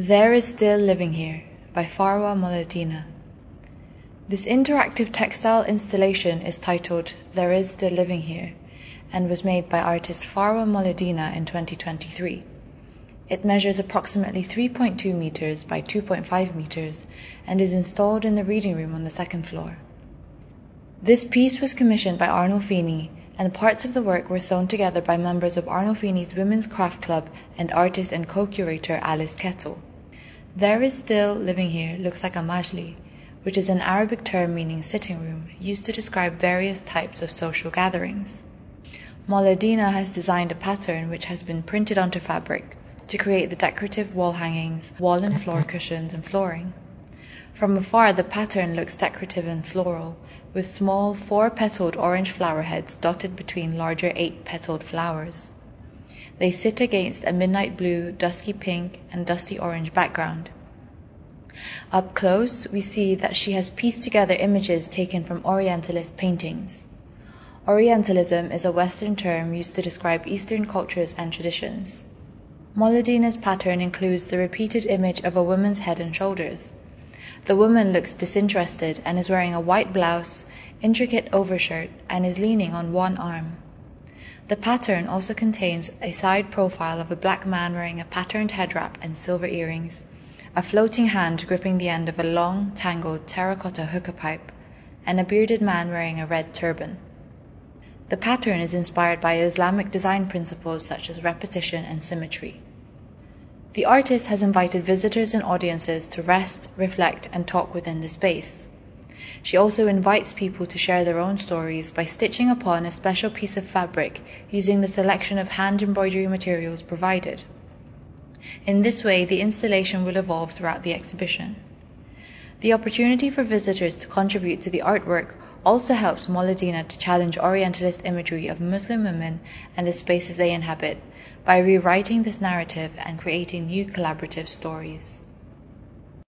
There is Still Living Here by Farwa Moledina. This interactive textile installation is titled There is Still Living Here and was made by artist Farwa Moledina in 2023. It measures approximately 3.2 meters by 2.5 meters and is installed in the reading room on the second floor. This piece was commissioned by Arnolfini and parts of the work were sewn together by members of Arnolfini's Women's Craft Club and artist and co-curator Alice Kettle. There is still living here looks like a majli, which is an Arabic term meaning sitting room, used to describe various types of social gatherings. Moledina has designed a pattern which has been printed onto fabric to create the decorative wall hangings, wall and floor cushions, and flooring. From afar, the pattern looks decorative and floral, with small four-petaled orange flower heads dotted between larger eight-petaled flowers. They sit against a midnight blue, dusky pink, and dusty orange background. Up close, we see that she has pieced together images taken from Orientalist paintings. Orientalism is a Western term used to describe Eastern cultures and traditions. Moledina's pattern includes the repeated image of a woman's head and shoulders. The woman looks disinterested and is wearing a white blouse, intricate overshirt, and is leaning on one arm. The pattern also contains a side profile of a black man wearing a patterned head wrap and silver earrings, a floating hand gripping the end of a long, tangled terracotta hookah pipe, and a bearded man wearing a red turban. The pattern is inspired by Islamic design principles such as repetition and symmetry. The artist has invited visitors and audiences to rest, reflect, and talk within the space. She also invites people to share their own stories by stitching upon a special piece of fabric using the selection of hand embroidery materials provided. In this way, the installation will evolve throughout the exhibition. The opportunity for visitors to contribute to the artwork also helps Moledina to challenge Orientalist imagery of Muslim women and the spaces they inhabit by rewriting this narrative and creating new collaborative stories.